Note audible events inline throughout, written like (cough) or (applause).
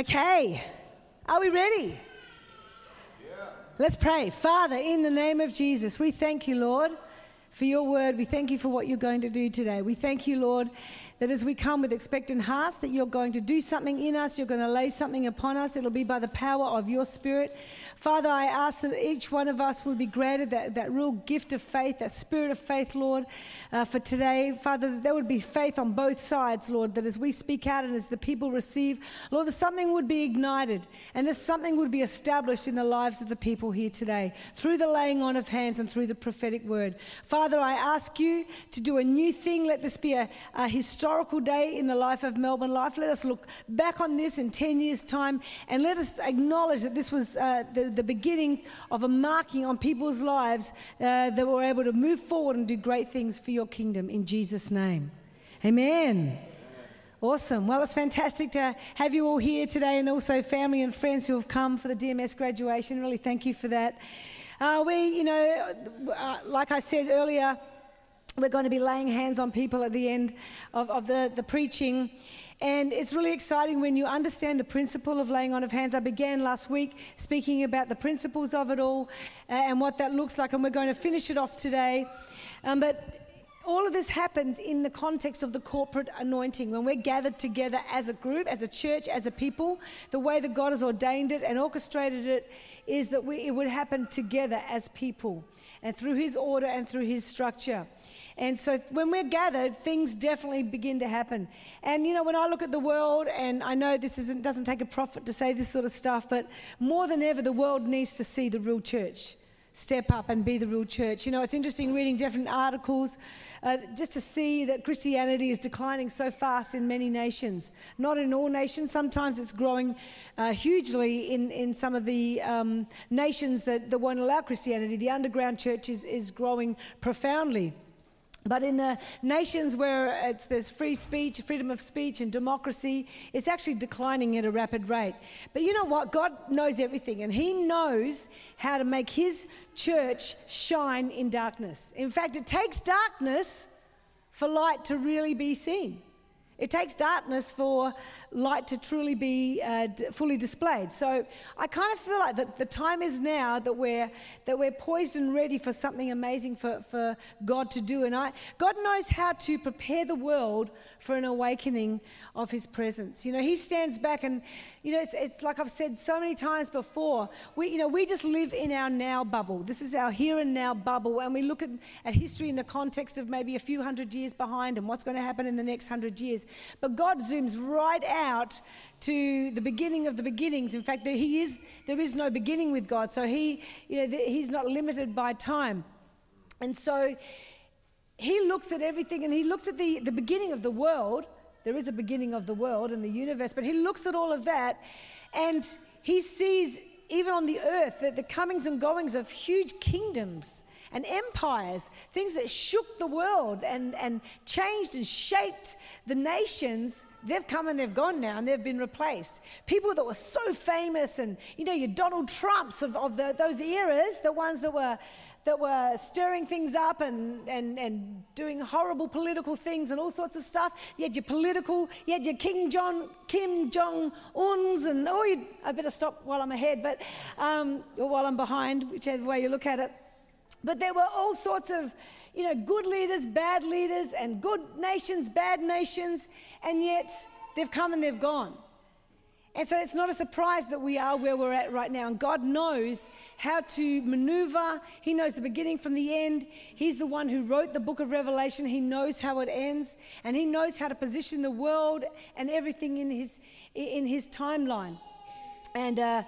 Okay, are we ready? Let's pray. Father, in the name of Jesus, we thank you, Lord, for your word. We thank you for what you're going to do today. We thank you, Lord, that as we come with expectant hearts, that you're going to do something in us, you're going to lay something upon us. It'll be by the power of your Spirit. Father, I ask that each one of us would be granted that, that real gift of faith, that spirit of faith, Lord, uh, for today. Father, that there would be faith on both sides, Lord, that as we speak out and as the people receive, Lord, that something would be ignited and that something would be established in the lives of the people here today through the laying on of hands and through the prophetic word. Father, I ask you to do a new thing. Let this be a, a historic historical day in the life of Melbourne Life. Let us look back on this in 10 years' time and let us acknowledge that this was uh, the, the, beginning of a marking on people's lives uh, that were able to move forward and do great things for your kingdom in Jesus' name. Amen. Awesome. Well, it's fantastic to have you all here today and also family and friends who have come for the DMS graduation. Really, thank you for that. Uh, we, you know, uh, like I said earlier, we're going to be laying hands on people at the end of, of the, the preaching. And it's really exciting when you understand the principle of laying on of hands. I began last week speaking about the principles of it all uh, and what that looks like, and we're going to finish it off today. Um, but all of this happens in the context of the corporate anointing. When we're gathered together as a group, as a church, as a people, the way that God has ordained it and orchestrated it is that we, it would happen together as people and through His order and through His structure. And so when we're gathered, things definitely begin to happen. And you know, when I look at the world, and I know this isn't, doesn't take a prophet to say this sort of stuff, but more than ever, the world needs to see the real church step up and be the real church. You know, it's interesting reading different articles uh, just to see that Christianity is declining so fast in many nations. Not in all nations, sometimes it's growing uh, hugely in, in some of the um, nations that, that won't allow Christianity. The underground church is, is growing profoundly. But in the nations where there's free speech, freedom of speech, and democracy, it's actually declining at a rapid rate. But you know what? God knows everything, and He knows how to make His church shine in darkness. In fact, it takes darkness for light to really be seen. It takes darkness for light to truly be uh, d- fully displayed. So I kind of feel like that the time is now that we're, that we're poised and ready for something amazing for, for God to do. And I, God knows how to prepare the world for an awakening of His presence. You know, He stands back and, you know, it's, it's like I've said so many times before, we, you know, we just live in our now bubble. This is our here and now bubble. And we look at, at history in the context of maybe a few hundred years behind and what's going to happen in the next hundred years. But God zooms right out to the beginning of the beginnings. In fact, he is, there is no beginning with God. So he, you know, he's not limited by time. And so he looks at everything and he looks at the, the beginning of the world. There is a beginning of the world and the universe, but he looks at all of that and he sees, even on the earth, the, the comings and goings of huge kingdoms and empires, things that shook the world and, and changed and shaped the nations they've come and they've gone now and they've been replaced. People that were so famous and, you know, your Donald Trumps of, of the, those eras, the ones that were, that were stirring things up and, and, and doing horrible political things and all sorts of stuff. You had your political, you had your King John, Kim Jong Uns, and oh, I better stop while I'm ahead, but um, or while I'm behind, whichever way you look at it. But there were all sorts of, you know, good leaders, bad leaders, and good nations, bad nations, and yet they've come and they've gone. And so it's not a surprise that we are where we're at right now. And God knows how to maneuver. He knows the beginning from the end. He's the one who wrote the book of Revelation. He knows how it ends. And He knows how to position the world and everything in His, in his timeline. And, uh,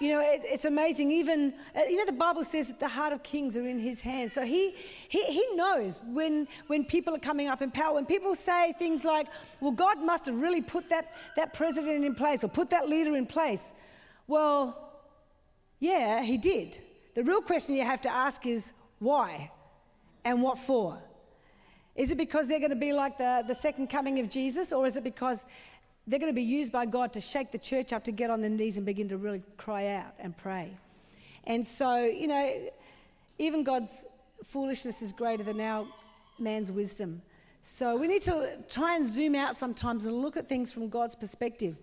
you know, it, it's amazing. Even, uh, you know, the Bible says that the heart of kings are in his hands. So he, he, he knows when, when people are coming up in power. When people say things like, well, God must have really put that, that president in place or put that leader in place. Well, yeah, he did. The real question you have to ask is why and what for? Is it because they're going to be like the, the second coming of Jesus, or is it because they're going to be used by God to shake the church up to get on their knees and begin to really cry out and pray. And so, you know, even God's foolishness is greater than our man's wisdom. So we need to try and zoom out sometimes and look at things from God's perspective.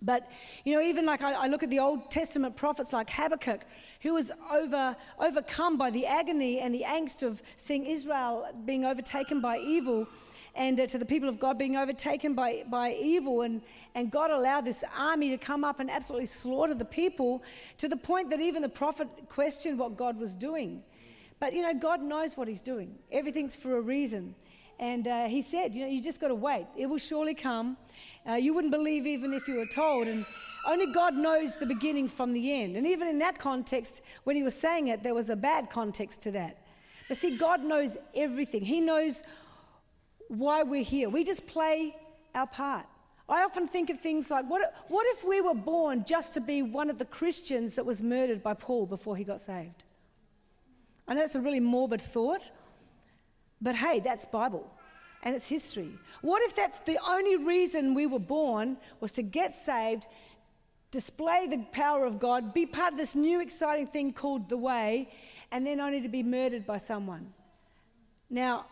But, you know, even like I, I, look at the Old Testament prophets like Habakkuk, who was over, overcome by the agony and the angst of seeing Israel being overtaken by evil and uh, to the people of God being overtaken by, by evil. And, and God allowed this army to come up and absolutely slaughter the people to the point that even the prophet questioned what God was doing. But, you know, God knows what he's doing, everything's for a reason. And uh, he said, you know, you just got to wait. It will surely come. Uh, you wouldn't believe even if you were told. And only God knows the beginning from the end. And even in that context, when he was saying it, there was a bad context to that. But see, God knows everything. He knows why we're here. We just play our part. I often think of things like what, what if we were born just to be one of the Christians that was murdered by Paul before he got saved? I know that's a really morbid thought, but hey, that's Bible and it's history. What if that's the only reason we were born was to get saved, display the power of God, be part of this new exciting thing called the way, and then only to be murdered by someone? Now,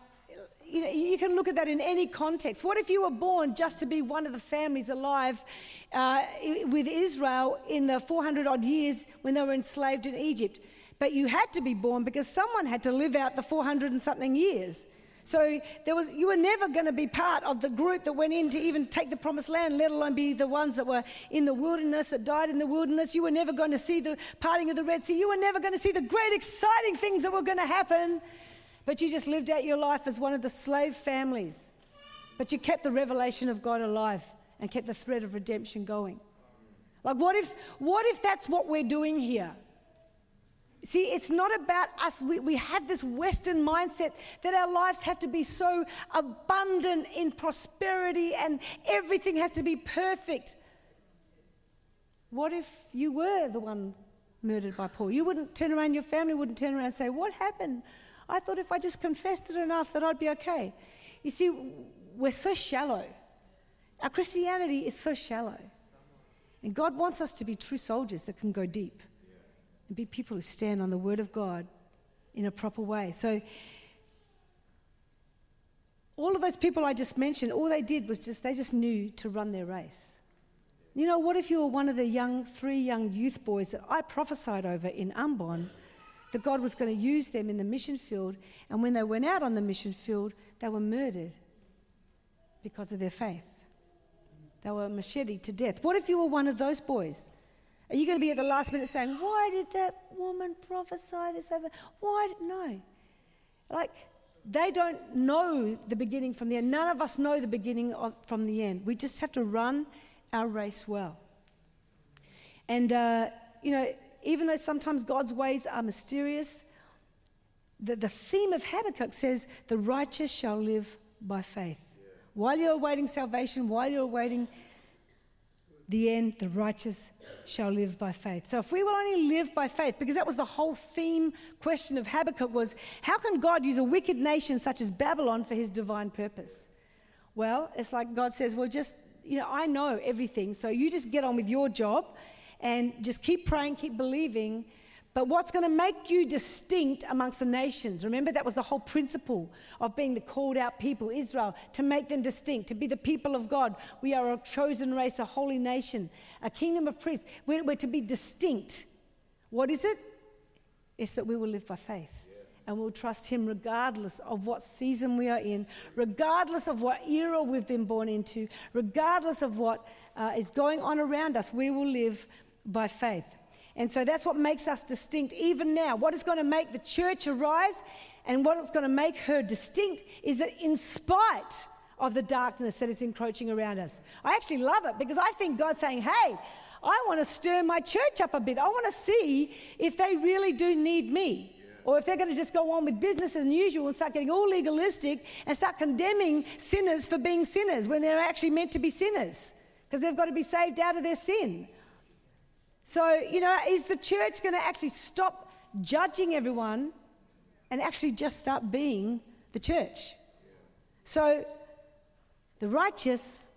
you, know, you can look at that in any context. What if you were born just to be one of the families alive uh, with Israel in the 400 odd years when they were enslaved in Egypt? But you had to be born because someone had to live out the 400 and something years. So there was, you were never going to be part of the group that went in to even take the promised land, let alone be the ones that were in the wilderness, that died in the wilderness. You were never going to see the parting of the Red Sea. You were never going to see the great, exciting things that were going to happen. But you just lived out your life as one of the slave families. But you kept the revelation of God alive and kept the thread of redemption going. Like, what if, what if that's what we're doing here? See, it's not about us. We, we have this Western mindset that our lives have to be so abundant in prosperity and everything has to be perfect. What if you were the one murdered by Paul? You wouldn't turn around, your family wouldn't turn around and say, What happened? I thought if I just confessed it enough that I'd be okay. You see, we're so shallow. Our Christianity is so shallow. And God wants us to be true soldiers that can go deep and be people who stand on the Word of God in a proper way. So, all of those people I just mentioned, all they did was just, they just knew to run their race. You know, what if you were one of the young, three young youth boys that I prophesied over in Ambon? That God was going to use them in the mission field. And when they went out on the mission field, they were murdered because of their faith. They were macheted to death. What if you were one of those boys? Are you going to be at the last minute saying, Why did that woman prophesy this over? Why? No. Like, they don't know the beginning from the end. None of us know the beginning of, from the end. We just have to run our race well. And, uh, you know, even though sometimes God's ways are mysterious, the, the theme of Habakkuk says, The righteous shall live by faith. Yeah. While you're awaiting salvation, while you're awaiting the end, the righteous shall live by faith. So if we will only live by faith, because that was the whole theme question of Habakkuk was, how can God use a wicked nation such as Babylon for his divine purpose? Well, it's like God says, well, just, you know, I know everything, so you just get on with your job and just keep praying, keep believing. But what's going to make you distinct amongst the nations? Remember, that was the whole principle of being the called out people, Israel, to make them distinct, to be the people of God. We are a chosen race, a holy nation, a kingdom of priests. We're, we're to be distinct. What is it? It's that we will live by faith and we'll trust Him regardless of what season we are in, regardless of what era we've been born into, regardless of what uh, is going on around us. We will live by faith. And so that's what makes us distinct even now. What is going to make the church arise and what is going to make her distinct is that in spite of the darkness that is encroaching around us. I actually love it because I think God's saying, hey, I want to stir my church up a bit. I want to see if they really do need me. Or if they're going to just go on with business as usual and start getting all legalistic and start condemning sinners for being sinners when they're actually meant to be sinners because they've got to be saved out of their sin. So, you know, is the church going to actually stop judging everyone and actually just start being the church? So, the righteous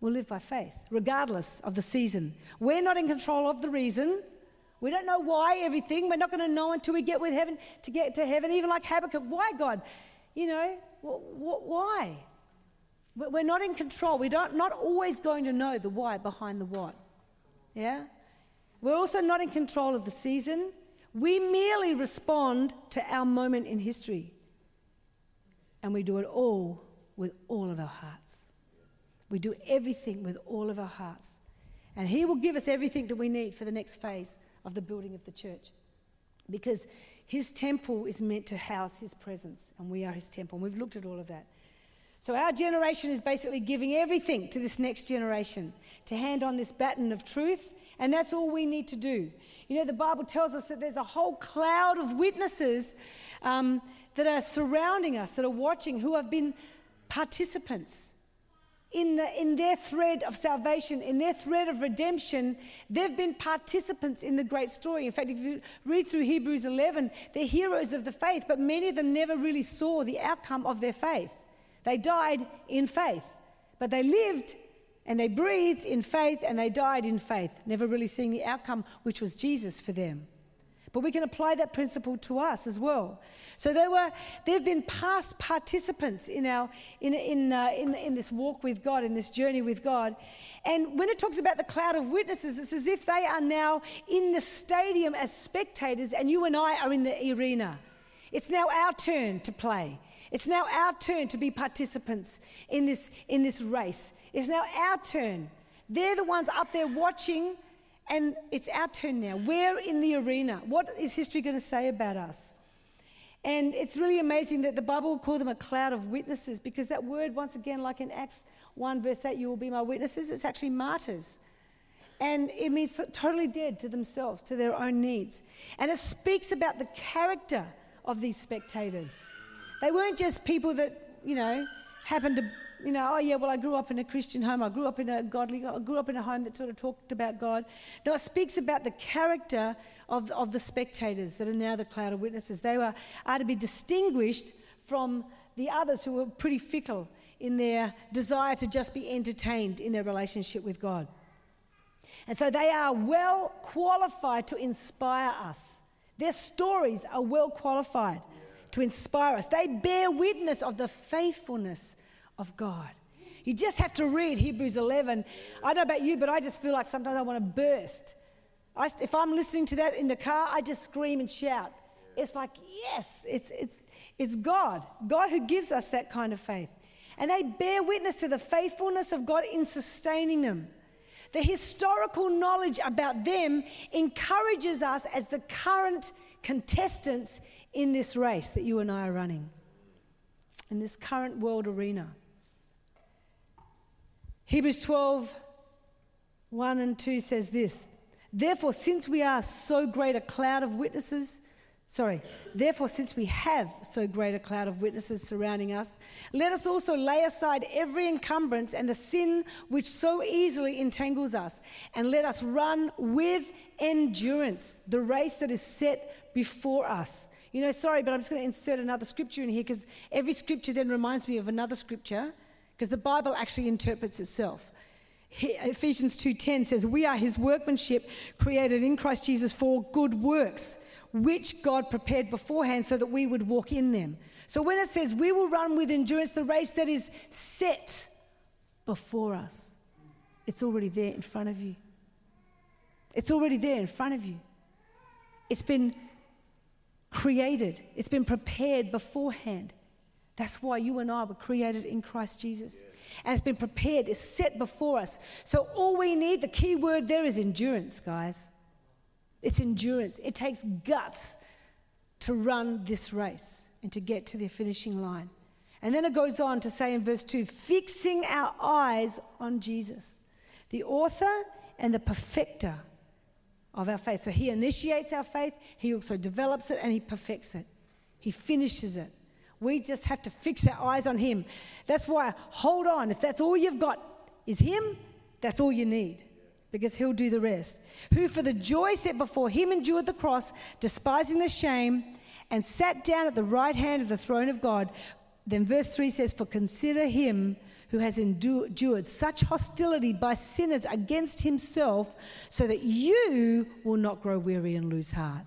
will live by faith, regardless of the season. We're not in control of the reason. We don't know why everything. We're not going to know until we get with heaven to get to heaven. Even like Habakkuk, why God? You know, why? We're not in control. We're not, not always going to know the why behind the what. Yeah? We're also not in control of the season. We merely respond to our moment in history. And we do it all with all of our hearts. We do everything with all of our hearts. And He will give us everything that we need for the next phase of the building of the church. Because His temple is meant to house His presence, and we are His temple. And we've looked at all of that. So our generation is basically giving everything to this next generation to hand on this baton of truth, and that's all we need to do. You know, the Bible tells us that there's a whole cloud of witnesses um, that are surrounding us, that are watching, who have been participants in, the, in their thread of salvation, in their thread of redemption, they've been participants in the great story. In fact, if you read through Hebrews 11, they're heroes of the faith, but many of them never really saw the outcome of their faith. They died in faith, but they lived and they breathed in faith and they died in faith, never really seeing the outcome, which was Jesus for them. But we can apply that principle to us as well. So they were, they've been past participants in, our, in, in, uh, in, in this walk with God, in this journey with God. And when it talks about the cloud of witnesses, it's as if they are now in the stadium as spectators and you and I are in the arena. It's now our turn to play. It's now our turn to be participants in this, in this race. It's now our turn. They're the ones up there watching and it's our turn now. We're in the arena. What is history going to say about us? And it's really amazing that the Bible will call them a cloud of witnesses because that word, once again, like in Acts 1, verse 8, you will be my witnesses, it's actually martyrs. And it means totally dead to themselves, to their own needs. And it speaks about the character of these spectators. They weren't just people that, you know, happened to you know, oh yeah, well, I grew up in a Christian home. I grew up in a godly, I grew up in a home that sort of talked about God. No, it speaks about the character of, of the spectators that are now the cloud of witnesses. They were, are to be distinguished from the others who were pretty fickle in their desire to just be entertained in their relationship with God. And so they are well qualified to inspire us. Their stories are well qualified to inspire us. They bear witness of the faithfulness of God. You just have to read Hebrews 11. I don't know about you, but I just feel like sometimes I want to burst. I, if I'm listening to that in the car, I just scream and shout. It's like, yes, it's, it's, it's God, God who gives us that kind of faith. And they bear witness to the faithfulness of God in sustaining them. The historical knowledge about them encourages us as the current contestants in this race that you and I are running, in this current world arena. Hebrews 12, 1 and 2 says this Therefore, since we are so great a cloud of witnesses, sorry, therefore, since we have so great a cloud of witnesses surrounding us, let us also lay aside every encumbrance and the sin which so easily entangles us, and let us run with endurance the race that is set before us. You know, sorry, but I'm just going to insert another scripture in here because every scripture then reminds me of another scripture because the Bible actually interprets itself. Ephesians 2:10 says, "We are his workmanship, created in Christ Jesus for good works, which God prepared beforehand so that we would walk in them." So when it says, "We will run with endurance the race that is set before us," it's already there in front of you. It's already there in front of you. It's been created, it's been prepared beforehand. That's why you and I were created in Christ Jesus. And it's been prepared, it's set before us. So all we need, the key word there is endurance, guys. It's endurance. It takes guts to run this race and to get to the finishing line. And then it goes on to say in verse 2 fixing our eyes on Jesus, the author and the perfecter of our faith. So he initiates our faith, he also develops it, and he perfects it. He finishes it. We just have to fix our eyes on Him. That's why, hold on. If that's all you've got is Him, that's all you need because He'll do the rest. Who, for the joy set before Him, endured the cross, despising the shame, and sat down at the right hand of the throne of God. Then verse 3 says, For consider Him who has endured such hostility by sinners against Himself, so that you will not grow weary and lose heart.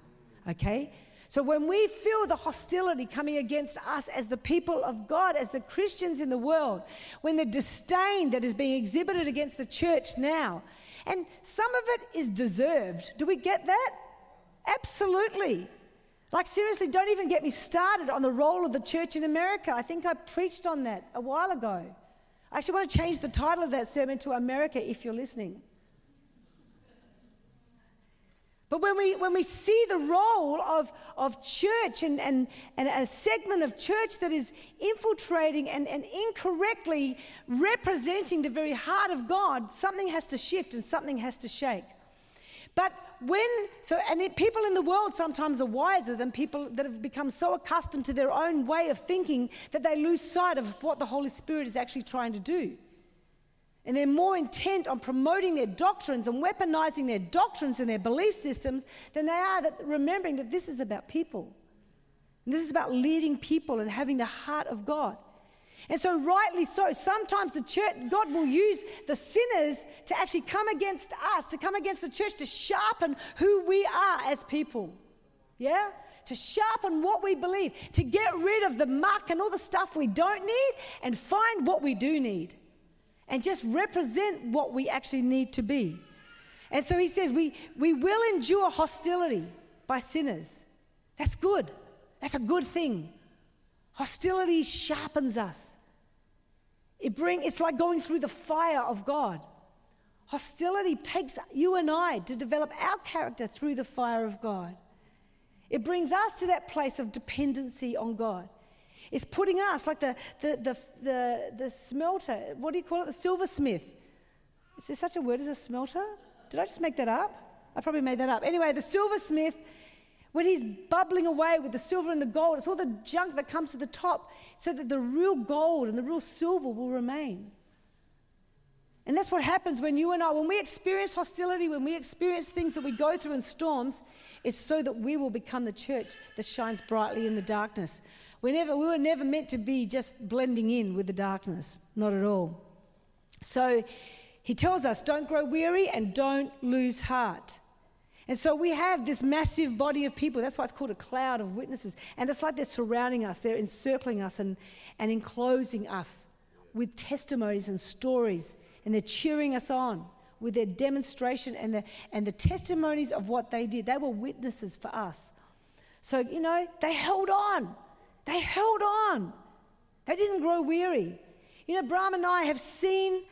Okay? So when we feel the hostility coming against us as the people of God, as the Christians in the world, when the disdain that is being exhibited against the church now, And some of it is deserved. Do we get that? Absolutely. Like, seriously, don't even get me started on the role of the church in America. I think I preached on that a while ago. I actually want to change the title of that sermon to America if you're listening. But when we, when we see the role of, of church and, and, and a segment of church that is infiltrating and, and incorrectly representing the very heart of God, something has to shift and something has to shake. But when, so, and it, people in the world sometimes are wiser than people that have become so accustomed to their own way of thinking that they lose sight of what the Holy Spirit is actually trying to do. And they're more intent on promoting their doctrines and weaponizing their doctrines and their belief systems than they are that remembering that this is about people. And this is about leading people and having the heart of God. And so, rightly so, sometimes the church, God will use the sinners to actually come against us, to come against the church, to sharpen who we are as people. Yeah? To sharpen what we believe, to get rid of the muck and all the stuff we don't need and find what we do need and just represent what we actually need to be. And so he says, we, we will endure hostility by sinners. That's good. That's a good thing. Hostility sharpens us. It bring, it's like going through the fire of God. Hostility takes you and I to develop our character through the fire of God. It brings us to that place of dependency on God. It's putting us like the, the, the, the, the smelter, what do you call it? The silversmith. Is there such a word as a smelter? Did I just make that up? I probably made that up. Anyway, the silversmith, when he's bubbling away with the silver and the gold, it's all the junk that comes to the top so that the real gold and the real silver will remain. And that's what happens when you and I, when we experience hostility, when we experience things that we go through in storms, it's so that we will become the church that shines brightly in the darkness. We, never, we were never meant to be just blending in with the darkness, not at all. So he tells us don't grow weary and don't lose heart. And so we have this massive body of people. That's why it's called a cloud of witnesses. And it's like they're surrounding us, they're encircling us and, and enclosing us with testimonies and stories. And they're cheering us on with their demonstration and the, and the testimonies of what they did. They were witnesses for us. So, you know, they held on. They held on. They didn't grow weary. You know, Brahm and I have seen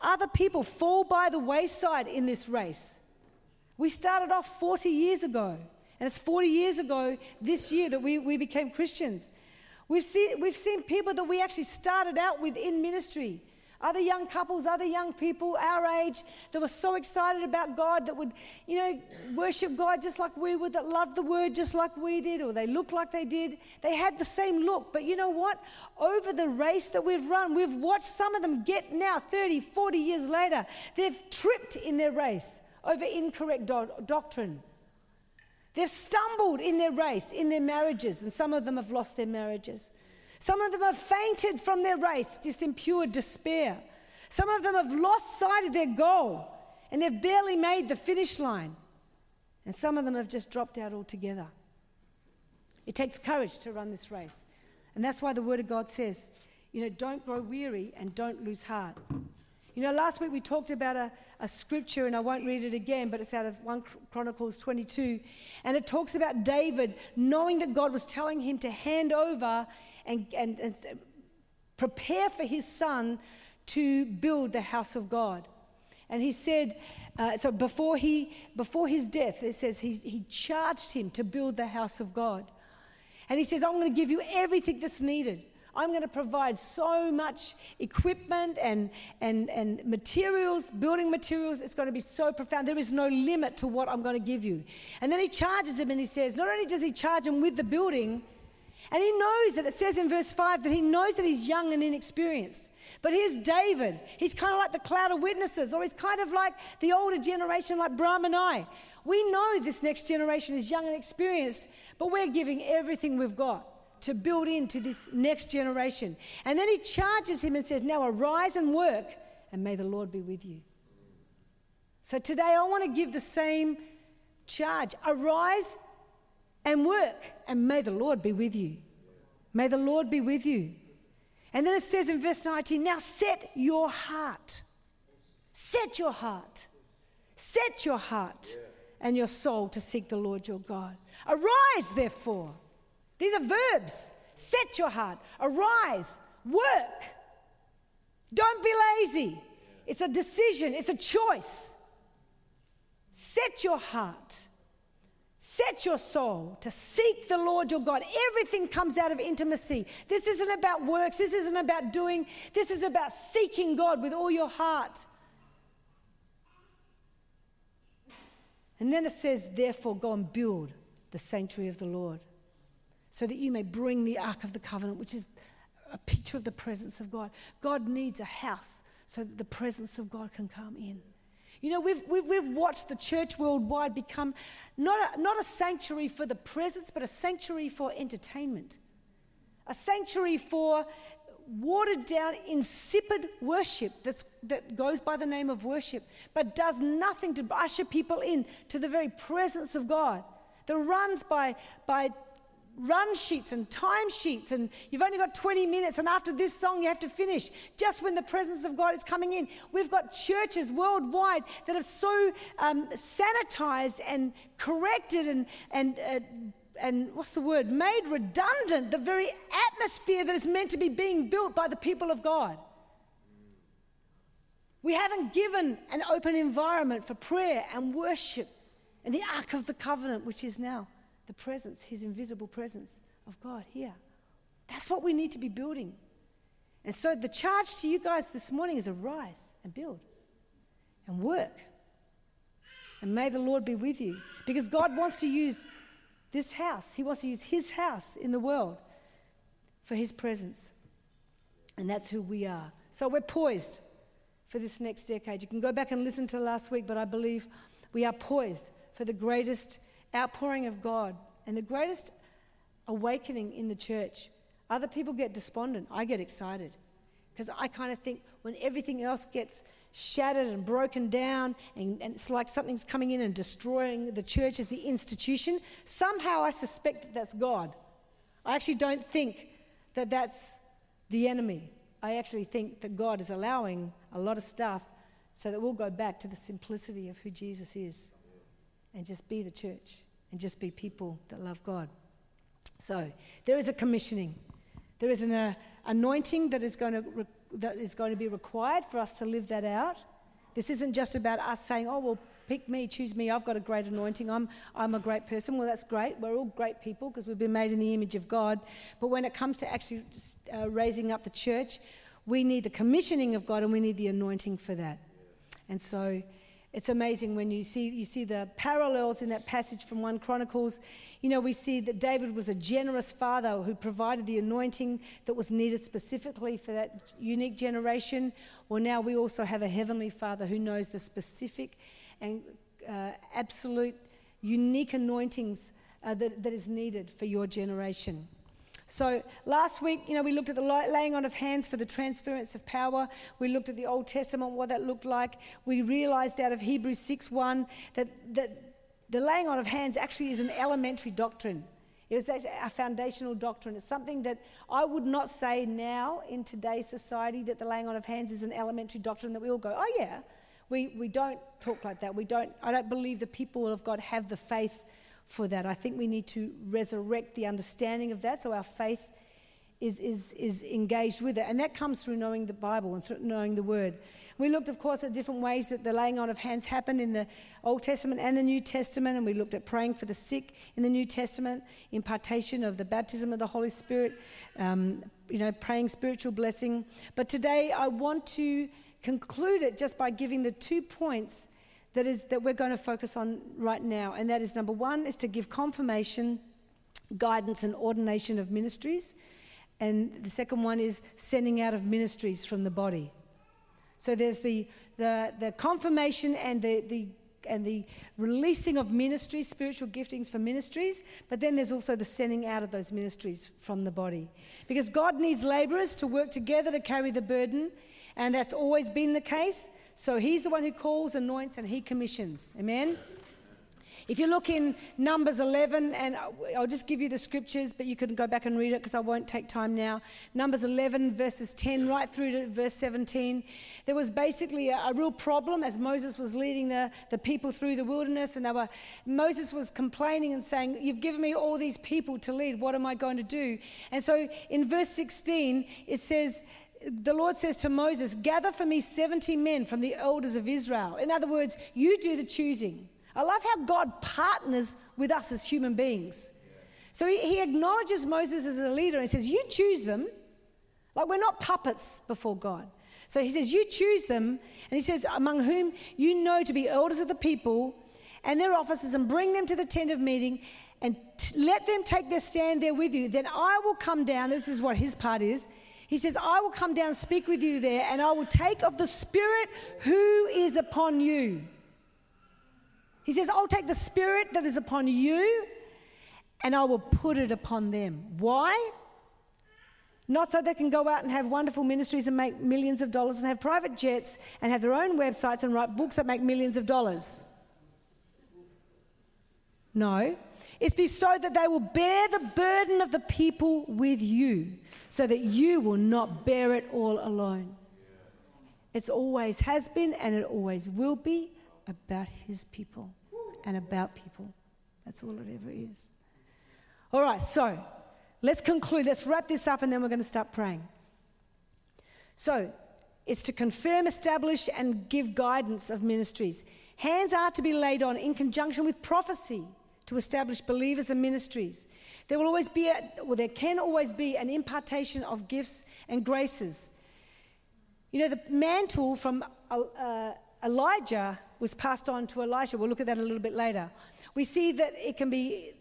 other people fall by the wayside in this race. We started off 40 years ago, and it's 40 years ago this year that we, we became Christians. We've seen, we've seen people that we actually started out with in ministry other young couples, other young people our age that were so excited about God that would, you know, worship God just like we would, that loved the word just like we did, or they looked like they did. They had the same look. But you know what? Over the race that we've run, we've watched some of them get now 30, 40 years later, they've tripped in their race over incorrect do- doctrine. They've stumbled in their race, in their marriages, and some of them have lost their marriages. Some of them have fainted from their race, just in pure despair. Some of them have lost sight of their goal and they've barely made the finish line. And some of them have just dropped out altogether. It takes courage to run this race. And that's why the Word of God says, you know, don't grow weary and don't lose heart. You know, last week we talked about a, a scripture, and I won't read it again, but it's out of 1 Chronicles 22. And it talks about David knowing that God was telling him to hand over and, and, and prepare for his son to build the house of God. And he said, uh, so before, he, before his death, it says he, he charged him to build the house of God. And he says, I'm going to give you everything that's needed. I'm going to provide so much equipment and, and, and materials, building materials. It's going to be so profound. There is no limit to what I'm going to give you. And then he charges him and he says, not only does he charge him with the building, and he knows that it says in verse 5 that he knows that he's young and inexperienced. But here's David. He's kind of like the cloud of witnesses, or he's kind of like the older generation, like Brahm and I. We know this next generation is young and experienced, but we're giving everything we've got to build into this next generation. And then he charges him and says, Now arise and work, and may the Lord be with you. So today I want to give the same charge arise and work, and may the Lord be with you. May the Lord be with you. And then it says in verse 19, now set your heart. Set your heart. Set your heart and your soul to seek the Lord your God. Arise, therefore. These are verbs. Set your heart. Arise. Work. Don't be lazy. It's a decision, it's a choice. Set your heart. Set your soul to seek the Lord your God. Everything comes out of intimacy. This isn't about works. This isn't about doing. This is about seeking God with all your heart. And then it says, therefore, go and build the sanctuary of the Lord so that you may bring the ark of the covenant, which is a picture of the presence of God. God needs a house so that the presence of God can come in. You know, we've, we've, we've watched the church worldwide become not a, not a sanctuary for the presence, but a sanctuary for entertainment, a sanctuary for watered down, insipid worship that's, that goes by the name of worship, but does nothing to usher people in to the very presence of God, that runs by, by run sheets and time sheets, and you've only got 20 minutes, and after this song, you have to finish just when the presence of God is coming in. We've got churches worldwide that have so um, sanitized and corrected and, and uh, and what's the word? Made redundant the very atmosphere that is meant to be being built by the people of God. We haven't given an open environment for prayer and worship and the Ark of the Covenant, which is now the presence, His invisible presence of God here. That's what we need to be building. And so the charge to you guys this morning is arise and build and work. And may the Lord be with you. Because God wants to use this house. He wants to use his house in the world for his presence. And that's who we are. So we're poised for this next decade. You can go back and listen to last week, but I believe we are poised for the greatest outpouring of God and the greatest awakening in the church. Other people get despondent. I get excited because I kind of think when everything else gets shattered and broken down, and, and, it's like something's coming in and destroying the church as the institution. Somehow I suspect that that's God. I actually don't think that that's the enemy. I actually think that God is allowing a lot of stuff so that we'll go back to the simplicity of who Jesus is and just be the church and just be people that love God. So there is a commissioning, there is an uh, anointing that is going to. Re- that is going to be required for us to live that out. This isn't just about us saying, oh, well, pick me, choose me, I've got a great anointing, I'm, I'm a great person. Well, that's great. We're all great people because we've been made in the image of God. But when it comes to actually uh, raising up the church, we need the commissioning of God and we need the anointing for that. And so it's amazing when you see, you see the parallels in that passage from 1 Chronicles. You know, we see that David was a generous father who provided the anointing that was needed specifically for that unique generation. Well, now we also have a heavenly father who knows the specific and uh, absolute unique anointings uh, that, that is needed for your generation. So last week, you know, we looked at the laying on of hands for the transference of power. We looked at the Old Testament, what that looked like. We realized out of Hebrews 6:1 that, that the laying on of hands actually is an elementary doctrine. It was a foundational doctrine. It's something that I would not say now in today's society that the laying on of hands is an elementary doctrine that we all go, oh yeah. We, we don't talk like that. We don't, I don't believe the people of God have the faith for that. I think we need to resurrect the understanding of that so our faith is, is, is engaged with it. And that comes through knowing the Bible and through knowing the Word. We looked, of course, at different ways that the laying on of hands happened in the Old Testament and the New Testament. And we looked at praying for the sick in the New Testament, impartation of the baptism of the Holy Spirit, um, you know, praying spiritual blessing. But today I want to conclude it just by giving the two points that is that we're going to focus on right now and that is number 1 is to give confirmation guidance and ordination of ministries and the second one is sending out of ministries from the body so there's the the, the confirmation and the, the and the releasing of ministries, spiritual giftings for ministries, but then there's also the sending out of those ministries from the body. Because God needs laborers to work together to carry the burden, and that's always been the case. So he's the one who calls, anoints, and he commissions. Amen? If you look in Numbers 11, and I'll just give you the scriptures, but you can go back and read it because I won't take time now. Numbers 11, verses 10 right through to verse 17. There was basically a, a real problem as Moses was leading the, the people through the wilderness, and they were, Moses was complaining and saying, You've given me all these people to lead. What am I going to do? And so in verse 16, it says, the Lord says to Moses, Gather for me 70 men from the elders of Israel. In other words, you do the choosing. I love how God partners with us as human beings. So he, he acknowledges Moses as a leader and says, You choose them. Like we're not puppets before God. So he says, You choose them. And he says, Among whom you know to be elders of the people and their officers, and bring them to the tent of meeting and t- let them take their stand there with you. Then I will come down. This is what his part is. He says, I will come down speak with you there, and I will take of the Spirit who is upon you. He says, I'll take the spirit that is upon you and I will put it upon them. Why? Not so they can go out and have wonderful ministries and make millions of dollars and have private jets and have their own websites and write books that make millions of dollars. No. It's be so that they will bear the burden of the people with you, so that you will not bear it all alone. It's always has been and it always will be about his people and about people. That's all it ever is. All right, so let's conclude. Let's wrap this up and then we're going to start praying. So, it's to confirm, establish, and give guidance of ministries. Hands are to be laid on in conjunction with prophecy to establish believers and ministries. There will always be, a, there can always be an impartation of gifts and graces. You know, the mantle from uh, uh Elijah was passed on to Elisha. We'll look at that a little bit later. We see that it can be,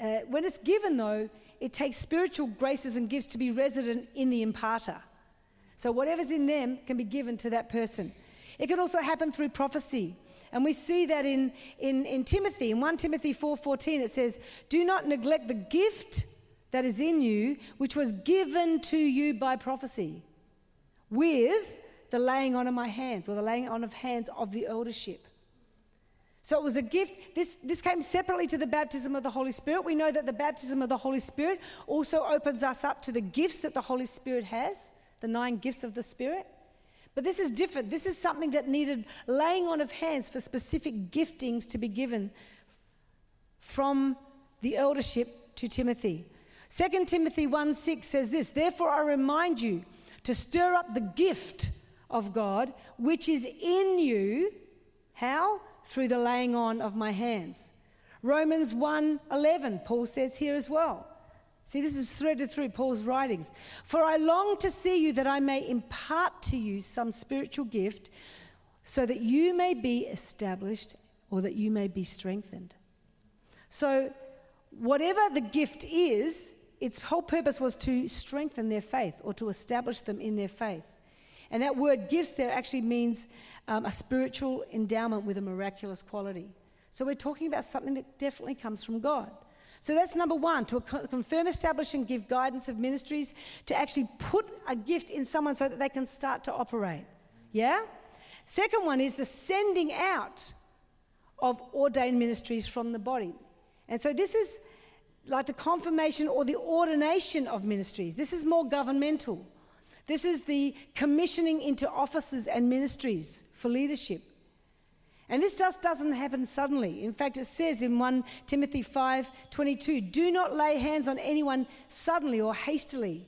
uh, when it's given though, it takes spiritual graces and gifts to be resident in the imparter. So whatever's in them can be given to that person. It can also happen through prophecy. And we see that in, in, in Timothy, in 1 Timothy 4.14, it says, Do not neglect the gift that is in you, which was given to you by prophecy, with the laying on of my hands or the laying on of hands of the eldership. So it was a gift. This, this came separately to the baptism of the Holy Spirit. We know that the baptism of the Holy Spirit also opens us up to the gifts that the Holy Spirit has, the nine gifts of the Spirit. But this is different. This is something that needed laying on of hands for specific giftings to be given from the eldership to Timothy. 2 Timothy 1 6 says this Therefore, I remind you to stir up the gift of God, which is in you. How? Through the laying on of my hands. Romans 1:11, Paul says here as well. See, this is threaded through Paul's writings. For I long to see you that I may impart to you some spiritual gift, so that you may be established or that you may be strengthened. So, whatever the gift is, its whole purpose was to strengthen their faith or to establish them in their faith. And that word gifts there actually means um, a spiritual endowment with a miraculous quality. So we're talking about something that definitely comes from God. So that's number one to confirm, establish, and give guidance of ministries, to actually put a gift in someone so that they can start to operate. Yeah? Second one is the sending out of ordained ministries from the body. And so this is like the confirmation or the ordination of ministries. This is more governmental. This is the commissioning into offices and ministries for leadership. And this just doesn't happen suddenly. In fact, it says in 1 Timothy 5:22, "Do not lay hands on anyone suddenly or hastily,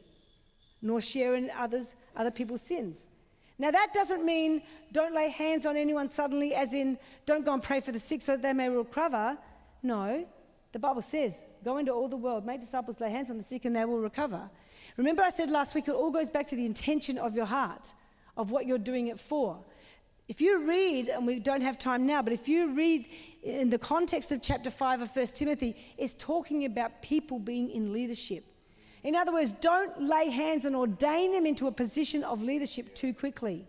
nor share in others other people's sins." Now that doesn't mean don't lay hands on anyone suddenly as in don't go and pray for the sick so that they may recover. No. The Bible says, "Go into all the world, make disciples, lay hands on the sick and they will recover." Remember, I said last week, it all goes back to the intention of your heart, of what you're doing it for. If you read, and we don't have time now, but if you read in the context of chapter 5 of 1 Timothy, it's talking about people being in leadership. In other words, don't lay hands and ordain them into a position of leadership too quickly.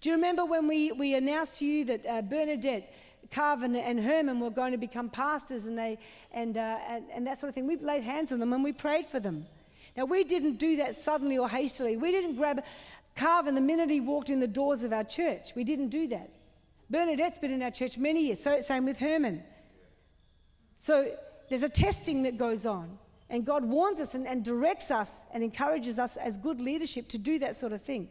Do you remember when we, we announced to you that uh, Bernadette, Carvin, and Herman were going to become pastors and, they, and, uh, and, and that sort of thing? We laid hands on them and we prayed for them. Now, we didn't do that suddenly or hastily. We didn't grab Carvin the minute he walked in the doors of our church. We didn't do that. Bernadette's been in our church many years, so same with Herman. So there's a testing that goes on. And God warns us and, and directs us and encourages us as good leadership to do that sort of thing.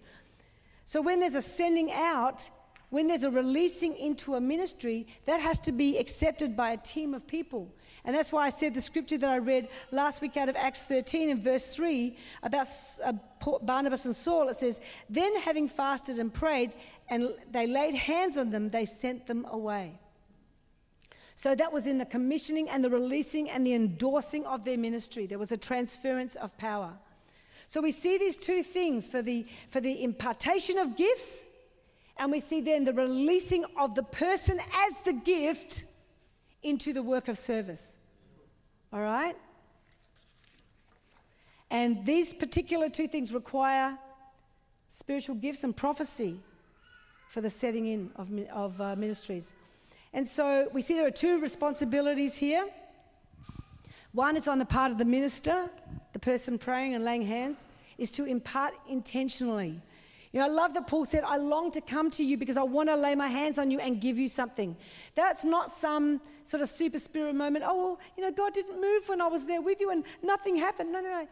So when there's a sending out, when there's a releasing into a ministry, that has to be accepted by a team of people. And that's why I said the scripture that I read last week out of Acts 13 in verse 3 about uh, Barnabas and Saul. It says, Then having fasted and prayed, and they laid hands on them, they sent them away. So that was in the commissioning and the releasing and the endorsing of their ministry. There was a transference of power. So we see these two things for the, for the impartation of gifts, and we see then the releasing of the person as the gift into the work of service. All right? And these particular two things require spiritual gifts and prophecy for the setting in of, of uh, ministries. And so we see there are two responsibilities here. One is on the part of the minister, the person praying and laying hands, is to impart intentionally. You know, I love that Paul said, I long to come to you because I want to lay my hands on you and give you something. That's not some sort of super spirit moment. Oh, well, you know, God didn't move when I was there with you and nothing happened. No, no, no.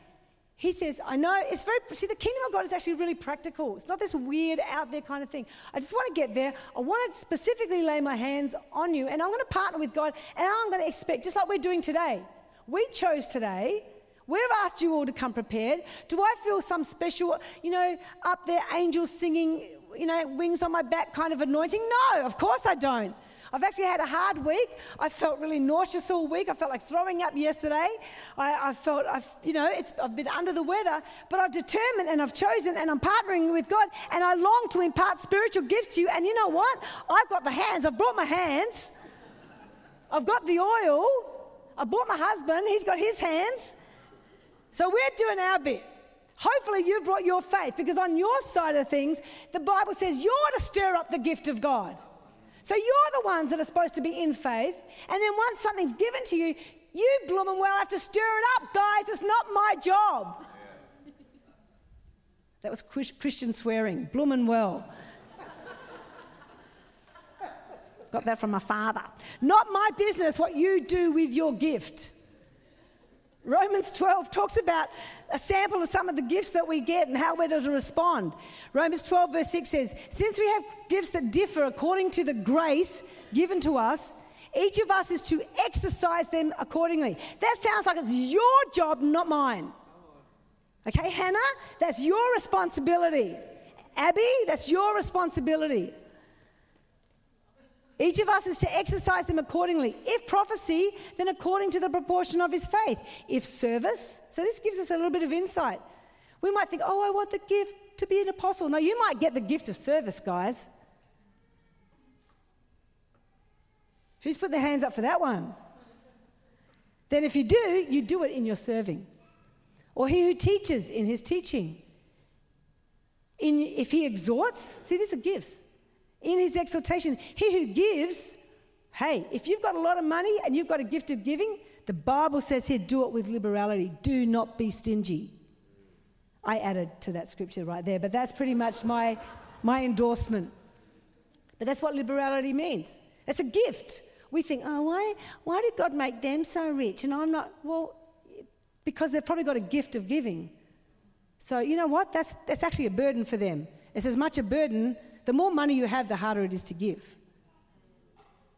He says, I know, it's very, see, the kingdom of God is actually really practical. It's not this weird out there kind of thing. I just want to get there. I want to specifically lay my hands on you, and I'm going to partner with God, and I'm going to expect, just like we're doing today. We chose today. We've asked you all to come prepared. Do I feel some special, you know, up there, angels singing, you know, wings on my back kind of anointing? No, of course I don't. I've actually had a hard week. I felt really nauseous all week. I felt like throwing up yesterday. I, I felt, I've, you know, I've been under the weather, but I've determined and I've chosen and I'm partnering with God and I long to impart spiritual gifts to you. And you know what? I've got the hands. I've brought my hands. I've got the oil. I brought my husband. He's got his hands. So we're doing our bit. Hopefully, you brought your faith because on your side of things, the Bible says you're to stir up the gift of God. So you're the ones that are supposed to be in faith. And then once something's given to you, you blooming well have to stir it up, guys. It's not my job. That was Christian swearing, blooming well. Got that from my father. Not my business what you do with your gift. Romans 12 talks about a sample of some of the gifts that we get and how we're to respond. Romans 12, verse 6 says, Since we have gifts that differ according to the grace given to us, each of us is to exercise them accordingly. That sounds like it's your job, not mine. Okay, Hannah, that's your responsibility. Abby, that's your responsibility. Each of us is to exercise them accordingly. If prophecy, then according to the proportion of his faith. If service, so this gives us a little bit of insight. We might think, oh, I want the gift to be an apostle. No, you might get the gift of service, guys. Who's put their hands up for that one? Then, if you do, you do it in your serving. Or he who teaches in his teaching. In, if he exhorts, see, these are gifts in his exhortation. He who gives, hey, if you've got a lot of money and you've got a gift of giving, the Bible says here, do it with liberality. Do not be stingy. I added to that scripture right there, but that's pretty much my, my endorsement. But that's what liberality means. It's a gift. We think, oh, why, why did God make them so rich? And I'm not, well, because they've probably got a gift of giving. So, you know what? That's, that's actually a burden for them. It's as much a burden the more money you have, the harder it is to give.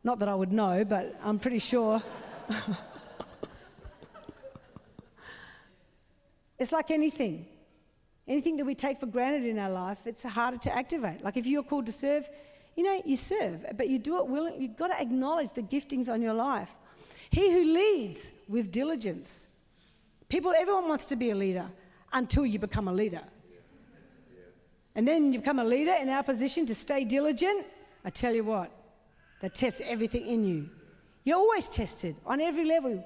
Not that I would know, but I'm pretty sure. (laughs) it's like anything. Anything that we take for granted in our life, it's harder to activate. Like if you're called to serve, you know, you serve, but you do it willing. You've got to acknowledge the giftings on your life. He who leads with diligence. People, everyone wants to be a leader until you become a leader. And then you become a leader in our position to stay diligent. I tell you what, that tests everything in you. You're always tested on every level.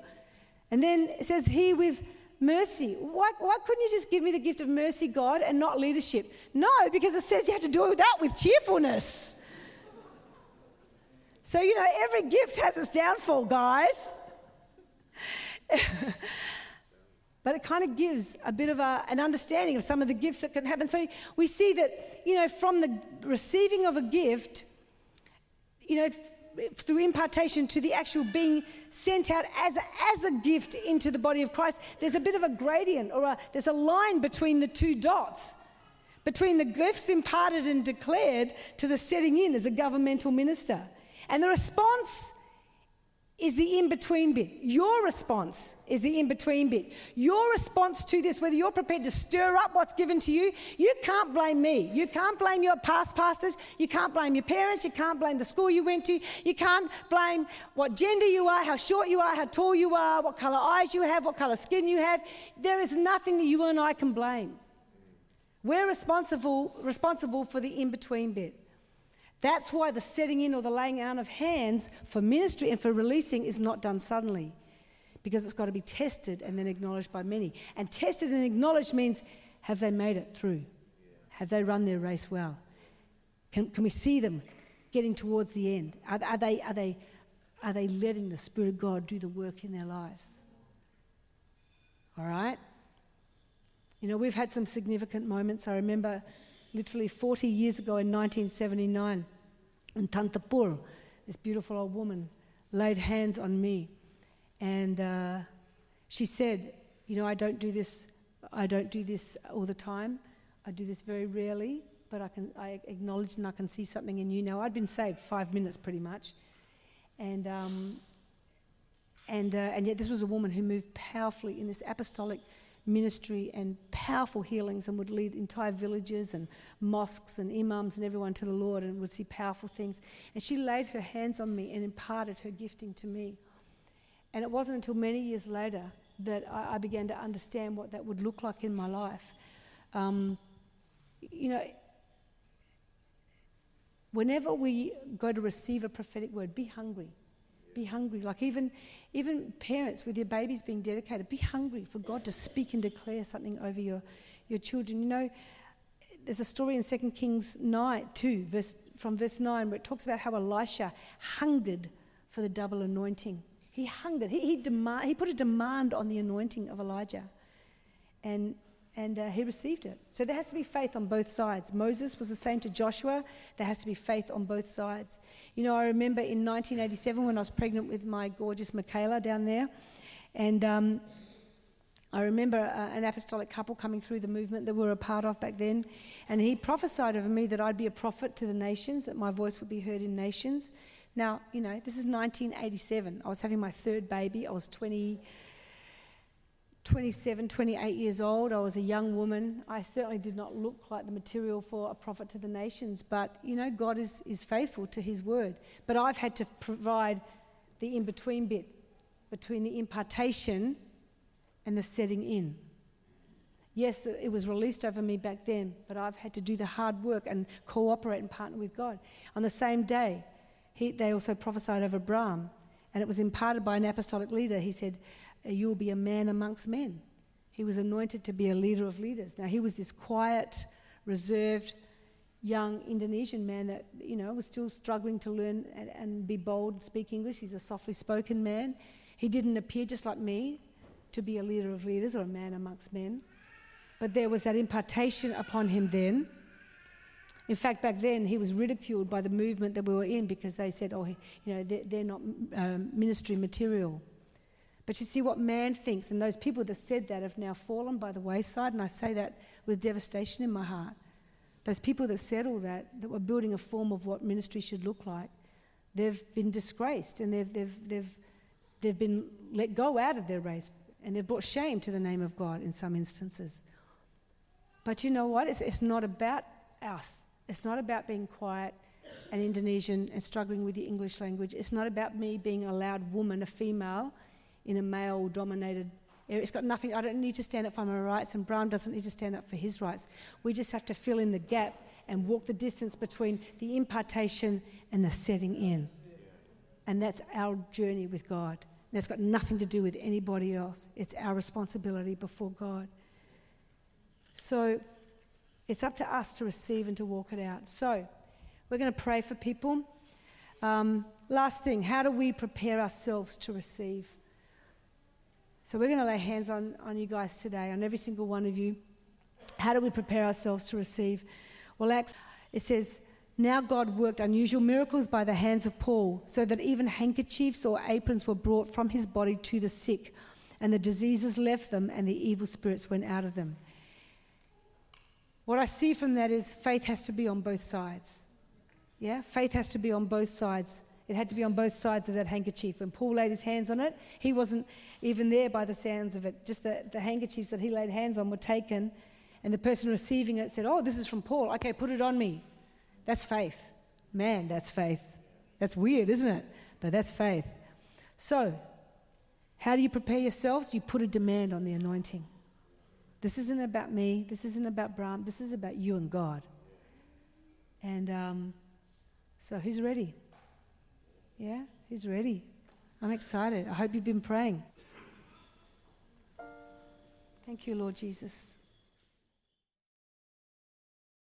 And then it says, He with mercy. Why, why couldn't you just give me the gift of mercy, God, and not leadership? No, because it says you have to do that with cheerfulness. So, you know, every gift has its downfall, guys. (laughs) but it kind of gives a bit of a, an understanding of some of the gifts that can happen. So we see that, you know, from the receiving of a gift, you know, through impartation to the actual being sent out as a, as a gift into the body of Christ, there's a bit of a gradient or a, there's a line between the two dots, between the gifts imparted and declared to the setting in as a governmental minister. And the response is the in between bit. Your response is the in between bit. Your response to this, whether you're prepared to stir up what's given to you, you can't blame me. You can't blame your past pastors. You can't blame your parents. You can't blame the school you went to. You can't blame what gender you are, how short you are, how tall you are, what color eyes you have, what color skin you have. There is nothing that you and I can blame. We're responsible, responsible for the in between bit. That's why the setting in or the laying out of hands for ministry and for releasing is not done suddenly, because it's got to be tested and then acknowledged by many. And tested and acknowledged means have they made it through? Have they run their race well? Can, can we see them getting towards the end? Are, are, they, are, they, are they letting the Spirit of God do the work in their lives? All right? You know, we've had some significant moments. I remember literally 40 years ago in 1979 in Tantapur, this beautiful old woman laid hands on me. And uh, she said, You know, I don't do this. I don't do this all the time. I do this very rarely, but I can I acknowledge and I can see something in you now. I'd been saved five minutes pretty much, and um, and uh, and yet this was a woman who moved powerfully in this apostolic ministry and powerful healings and would lead entire villages and mosques and imams and everyone to the Lord and would see powerful things. And she laid her hands on me and imparted her gifting to me. And it wasn't until many years later that I, I began to understand what that would look like in my life. Um, you know, whenever we go to receive a prophetic word, be hungry be hungry. Like even, even parents with your babies being dedicated, be hungry for God to speak and declare something over your, your children. You know, there's a story in 2 Kings 9, 2, verse, from verse 9, where it talks about how Elisha hungered for the double anointing. He hungered. He, he, demand, he put a demand on the anointing of Elijah. And and uh, he received it. So there has to be faith on both sides. Moses was the same to Joshua. There has to be faith on both sides. You know, I remember in 1987 when I was pregnant with my gorgeous Michaela down there, and um, I remember uh, an apostolic couple coming through the movement that we were a part of back then, and he prophesied over me that I'd be a prophet to the nations, that my voice would be heard in nations. Now, you know, this is 1987. I was having my third baby. I was 20. 27, 28 years old. I was a young woman. I certainly did not look like the material for a prophet to the nations, but you know, God is, is faithful to his word. But I've had to provide the in between bit between the impartation and the setting in. Yes, it was released over me back then, but I've had to do the hard work and cooperate and partner with God. On the same day, he, they also prophesied over Bram, and it was imparted by an apostolic leader. He said, You'll be a man amongst men. He was anointed to be a leader of leaders. Now, he was this quiet, reserved, young Indonesian man that, you know, was still struggling to learn and, and be bold and speak English. He's a softly spoken man. He didn't appear just like me to be a leader of leaders or a man amongst men. But there was that impartation upon him then. In fact, back then he was ridiculed by the movement that we were in because they said, "Oh, you know, they're, they're not um, ministry material." But you see what man thinks, and those people that said that have now fallen by the wayside, and I say that with devastation in my heart. Those people that said all that, that were building a form of what ministry should look like, they've been disgraced and they've, they've, they've, they've been let go out of their race, and they've brought shame to the name of God in some instances. But you know what? It's, it's not about us. It's not about being quiet and Indonesian and struggling with the English language. It's not about me being a loud woman, a female, in a male dominated area. It's got nothing, I don't need to stand up for my rights, and Bram doesn't need to stand up for his rights. We just have to fill in the gap and walk the distance between the impartation and the setting in. And that's our journey with God. That's got nothing to do with anybody else. It's our responsibility before God. So it's up to us to receive and to walk it out. So we're going to pray for people. Um, last thing, how do we prepare ourselves to receive? So we're going to lay hands on, on you guys today, on every single one of you. How do we prepare ourselves to receive? Well, Acts, it says, Now God worked unusual miracles by the hands of Paul, so that even handkerchiefs or aprons were brought from his body to the sick, and the diseases left them, and the evil spirits went out of them. What I see from that is faith has to be on both sides. Yeah? Faith has to be on both sides. It had to be on both sides of that handkerchief. When Paul laid his hands on it, he wasn't even there by the sounds of it. Just the, the handkerchiefs that he laid hands on were taken, and the person receiving it said, Oh, this is from Paul. Okay, put it on me. That's faith. Man, that's faith. That's weird, isn't it? But that's faith. So, how do you prepare yourselves? You put a demand on the anointing. This isn't about me. This isn't about Bram. This is about you and God. And um, so, who's ready? Yeah, who's ready? I'm excited. I hope you've been praying. Thank you, Lord Jesus.